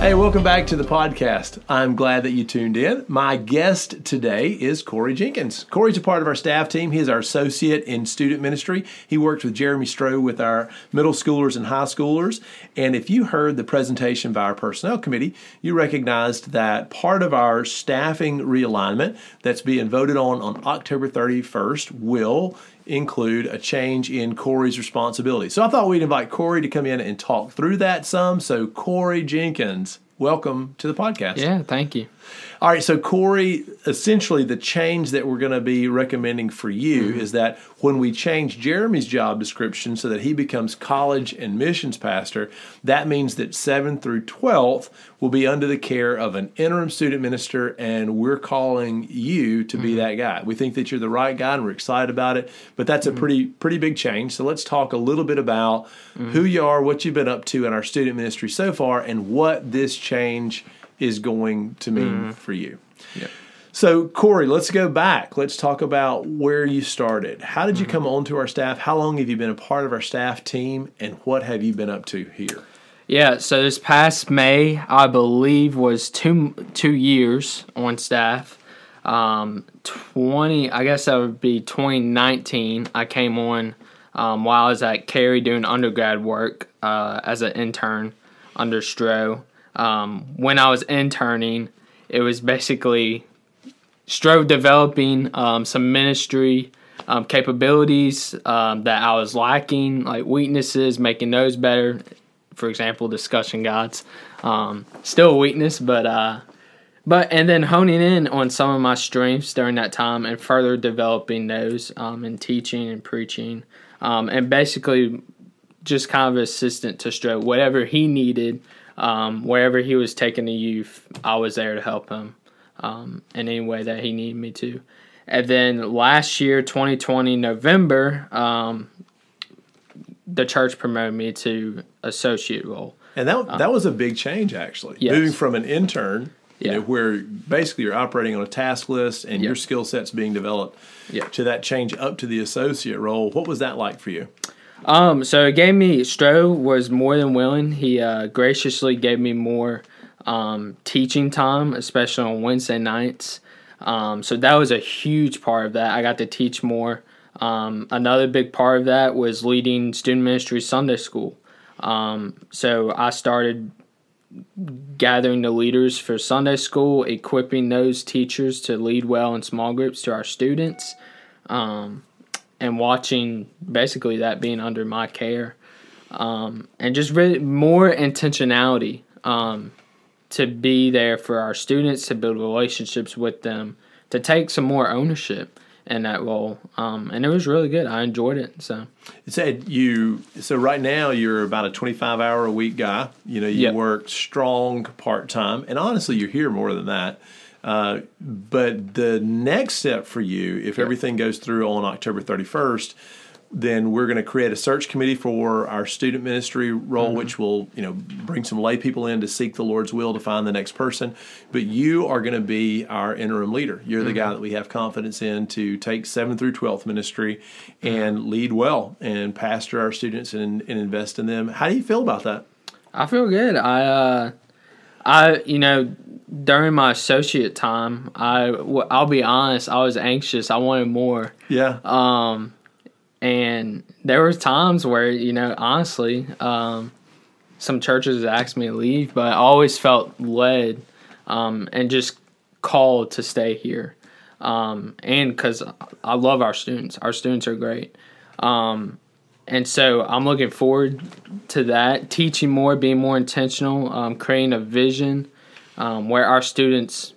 Hey, welcome back to the podcast. I'm glad that you tuned in. My guest today is Corey Jenkins. Corey's a part of our staff team. He is our associate in student ministry. He worked with Jeremy Stroh with our middle schoolers and high schoolers. And if you heard the presentation by our personnel committee, you recognized that part of our staffing realignment that's being voted on on October 31st will include a change in Corey's responsibility. So I thought we'd invite Corey to come in and talk through that some. So, Corey Jenkins, welcome to the podcast. Yeah, thank you. All right, so Corey, essentially the change that we're going to be recommending for you mm-hmm. is that when we change Jeremy's job description so that he becomes college and missions pastor, that means that 7th through 12th will be under the care of an interim student minister, and we're calling you to be mm-hmm. that guy. We think that you're the right guy, and we're excited about it. But that's a mm-hmm. pretty pretty big change. So let's talk a little bit about mm-hmm. who you are, what you've been up to in our student ministry so far, and what this change is going to mean mm-hmm. for you. Yeah. So, Corey, let's go back. Let's talk about where you started. How did you mm-hmm. come onto our staff? How long have you been a part of our staff team? And what have you been up to here? Yeah, so this past May, I believe, was two two years on staff. Um, twenty, I guess that would be twenty nineteen. I came on um, while I was at Carey doing undergrad work uh, as an intern under Stroh. Um, when I was interning, it was basically Stroh developing um, some ministry um, capabilities um, that I was lacking, like weaknesses, making those better. For example, discussion guides, um, still a weakness, but uh, but and then honing in on some of my strengths during that time and further developing those um, in teaching and preaching, um, and basically just kind of assistant to Stroh, whatever he needed um, wherever he was taking the youth, I was there to help him um, in any way that he needed me to. And then last year, 2020, November, um, the church promoted me to associate role. And that that was a big change, actually. Yes. Moving from an intern, you yeah. know, where basically you're operating on a task list and your skill set's being developed, to that change up to the associate role. What was that like for you? Um, so it gave me Stroh was more than willing. He uh, graciously gave me more um, teaching time, especially on Wednesday nights. Um, so that was a huge part of that. I got to teach more. Um, another big part of that was leading student ministry Sunday school. Um, so I started gathering the leaders for Sunday school, equipping those teachers to lead well in small groups to our students. Um, and watching basically that being under my care um, and just really more intentionality um, to be there for our students to build relationships with them to take some more ownership in that role um, and it was really good. I enjoyed it so. It said you so right now you're about a 25 hour a week guy. You know you yep. work strong part-time and honestly you're here more than that uh, but the next step for you, if everything goes through on October 31st, then we're going to create a search committee for our student ministry role, mm-hmm. which will, you know, bring some lay people in to seek the Lord's will to find the next person. But you are going to be our interim leader. You're the mm-hmm. guy that we have confidence in to take 7th through 12th ministry and mm-hmm. lead well and pastor our students and, and invest in them. How do you feel about that? I feel good. I, uh, I, you know, during my associate time, I I'll be honest, I was anxious. I wanted more. Yeah. Um, and there were times where you know, honestly, um, some churches asked me to leave, but I always felt led, um, and just called to stay here. Um, and because I love our students, our students are great. Um, and so I'm looking forward to that, teaching more, being more intentional, um, creating a vision um, where our students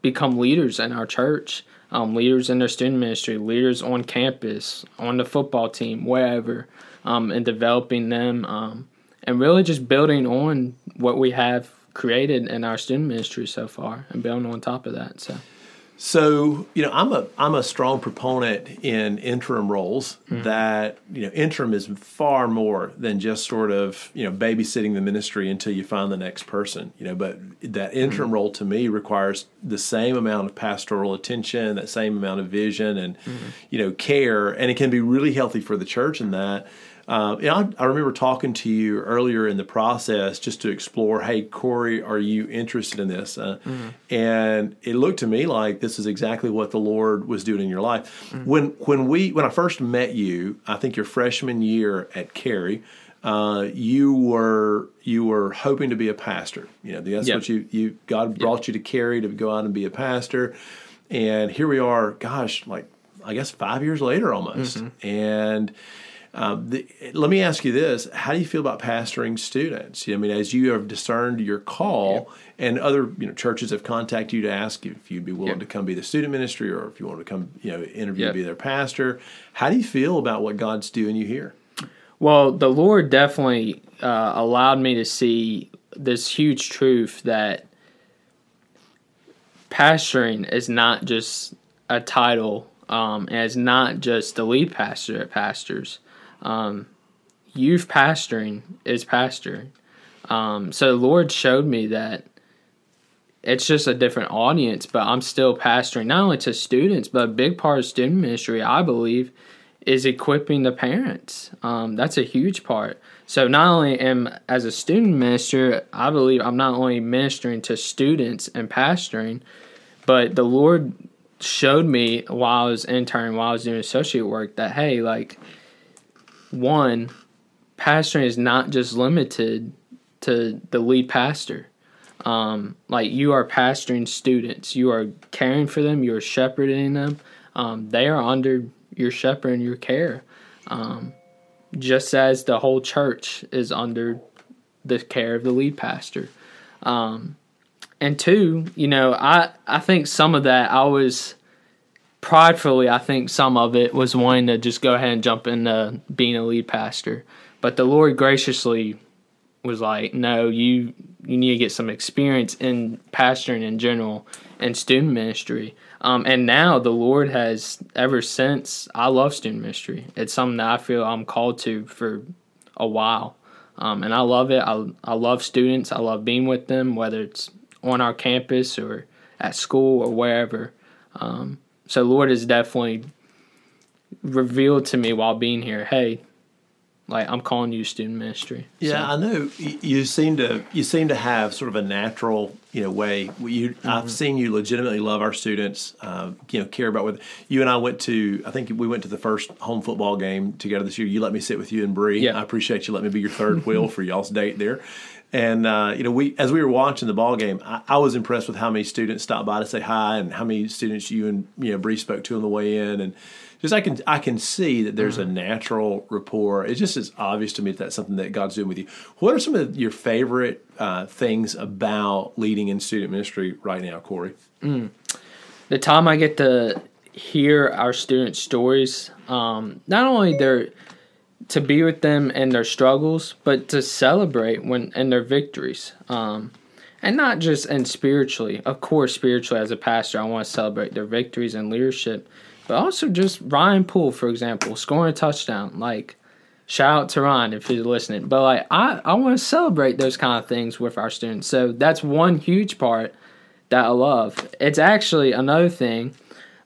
become leaders in our church, um, leaders in their student ministry, leaders on campus, on the football team, wherever, um, and developing them, um, and really just building on what we have created in our student ministry so far, and building on top of that. So. So you know, I'm a I'm a strong proponent in interim roles. Mm-hmm. That you know, interim is far more than just sort of you know babysitting the ministry until you find the next person. You know, but that interim mm-hmm. role to me requires the same amount of pastoral attention, that same amount of vision, and mm-hmm. you know, care, and it can be really healthy for the church in that. Uh, I, I, remember talking to you earlier in the process just to explore, hey, Corey, are you interested in this? Uh, mm-hmm. And it looked to me like this is exactly what the Lord was doing in your life. Mm-hmm. When when we when I first met you, I think your freshman year at Carey, uh, you were you were hoping to be a pastor. You know, that's yep. what you you God brought yep. you to Carey to go out and be a pastor. And here we are, gosh, like I guess five years later almost, mm-hmm. and um, the, let me ask you this: How do you feel about pastoring students? I mean, as you have discerned your call, yeah. and other you know churches have contacted you to ask if you'd be willing yeah. to come be the student ministry, or if you want to come, you know, interview yeah. be their pastor. How do you feel about what God's doing you here? Well, the Lord definitely uh, allowed me to see this huge truth that pastoring is not just a title, um, and it's not just the lead pastor at pastors um, youth pastoring is pastoring. Um, so the Lord showed me that it's just a different audience, but I'm still pastoring not only to students, but a big part of student ministry, I believe, is equipping the parents. Um, that's a huge part. So not only am as a student minister, I believe I'm not only ministering to students and pastoring, but the Lord showed me while I was interning, while I was doing associate work, that hey, like one, pastoring is not just limited to the lead pastor. Um, like you are pastoring students, you are caring for them, you are shepherding them. Um, they are under your shepherd and your care, um, just as the whole church is under the care of the lead pastor. Um, and two, you know, I I think some of that I was pridefully, I think some of it was wanting to just go ahead and jump into being a lead pastor. But the Lord graciously was like, no, you you need to get some experience in pastoring in general and student ministry. Um, and now the Lord has ever since I love student ministry. It's something that I feel I'm called to for a while. Um, and I love it. I, I love students. I love being with them, whether it's on our campus or at school or wherever. Um, so Lord has definitely revealed to me while being here, hey, like I'm calling you student ministry. Yeah, so. I know you seem to you seem to have sort of a natural you know way. You mm-hmm. I've seen you legitimately love our students. Uh, you know, care about what you and I went to. I think we went to the first home football game together this year. You let me sit with you and Bree. Yeah. I appreciate you letting me be your third wheel for y'all's date there. And uh, you know, we as we were watching the ball game, I, I, was impressed with how many students stopped by to say hi, and how many students you and you know Bree spoke to on the way in, and just I can I can see that there's mm-hmm. a natural rapport. It just is obvious to me that that's something that God's doing with you. What are some of your favorite uh, things about leading in student ministry right now, Corey? Mm. The time I get to hear our students' stories, um, not only their to be with them and their struggles, but to celebrate when and their victories. Um, and not just and spiritually. Of course, spiritually as a pastor, I want to celebrate their victories and leadership, but also just Ryan Poole, for example, scoring a touchdown. Like, shout out to Ryan if he's listening. But like, I I want to celebrate those kind of things with our students. So that's one huge part that I love. It's actually another thing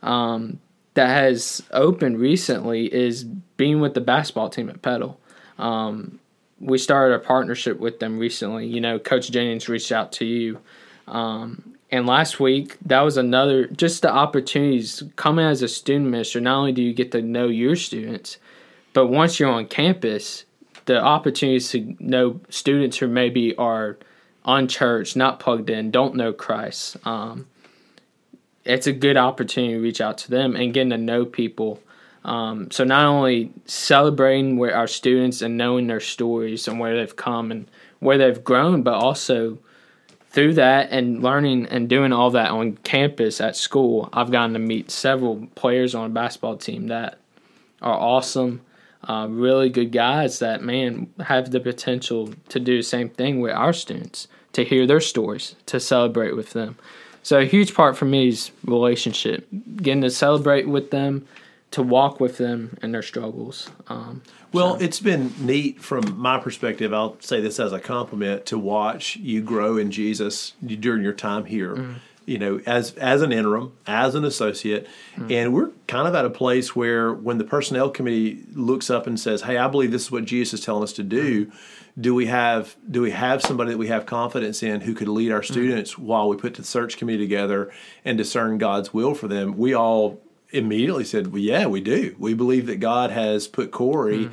um, that has opened recently is being with the basketball team at Petal. Um, we started a partnership with them recently. You know, Coach Jennings reached out to you. Um, and last week, that was another, just the opportunities coming as a student minister. Not only do you get to know your students, but once you're on campus, the opportunities to know students who maybe are unchurched, not plugged in, don't know Christ. Um, it's a good opportunity to reach out to them and getting to know people. Um, so not only celebrating where our students and knowing their stories and where they've come and where they've grown, but also through that and learning and doing all that on campus at school, I've gotten to meet several players on a basketball team that are awesome, uh, really good guys that man have the potential to do the same thing with our students, to hear their stories, to celebrate with them. So a huge part for me is relationship, getting to celebrate with them, to walk with them in their struggles. Um, well, so. it's been neat from my perspective. I'll say this as a compliment to watch you grow in Jesus during your time here. Mm. You know, as as an interim, as an associate, mm. and we're kind of at a place where when the personnel committee looks up and says, "Hey, I believe this is what Jesus is telling us to do," mm. do we have do we have somebody that we have confidence in who could lead our mm. students while we put the search committee together and discern God's will for them? We all immediately said, well, yeah, we do. We believe that God has put Corey mm.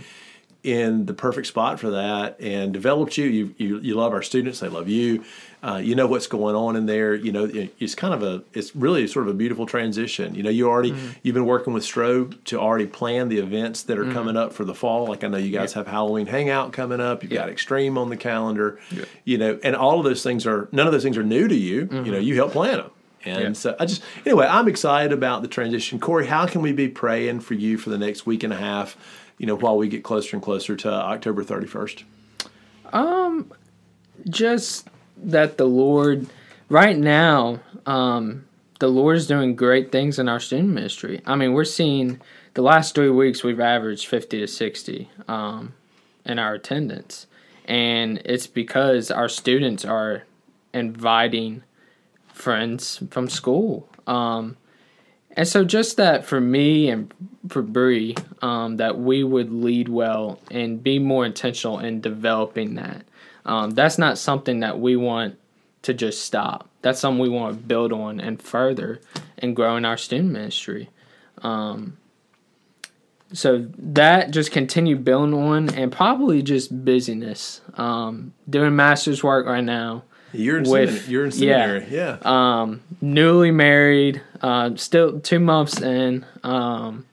in the perfect spot for that and developed you. You, you, you love our students. They love you. Uh, you know what's going on in there. You know, it's kind of a, it's really sort of a beautiful transition. You know, you already, mm. you've been working with Stroh to already plan the events that are mm. coming up for the fall. Like I know you guys yeah. have Halloween Hangout coming up. You've yeah. got Extreme on the calendar. Yeah. You know, and all of those things are, none of those things are new to you. Mm-hmm. You know, you help plan them. And yeah. so I just anyway, I'm excited about the transition. Corey, how can we be praying for you for the next week and a half? You know, while we get closer and closer to October 31st. Um, just that the Lord, right now, um, the Lord is doing great things in our student ministry. I mean, we're seeing the last three weeks we've averaged 50 to 60 um, in our attendance, and it's because our students are inviting friends from school. Um, and so just that for me and for Bree, um, that we would lead well and be more intentional in developing that. Um, that's not something that we want to just stop. That's something we want to build on and further and grow in our student ministry. Um, so that just continue building on and probably just busyness. Um, doing master's work right now. You're in with, seminary. You're in seminary. Yeah. yeah. Um, newly married, uh, still two months in. Um,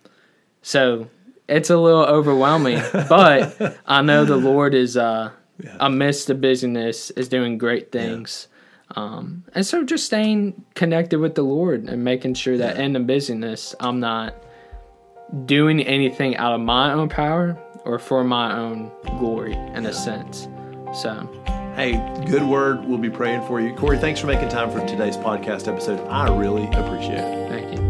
so it's a little overwhelming, but I know the Lord is uh, yeah. amidst the busyness is doing great things. Yeah. Um, and so just staying connected with the Lord and making sure that in the busyness, I'm not doing anything out of my own power or for my own glory in a sense. So Hey, good word. We'll be praying for you. Corey, thanks for making time for today's podcast episode. I really appreciate it. Thank you.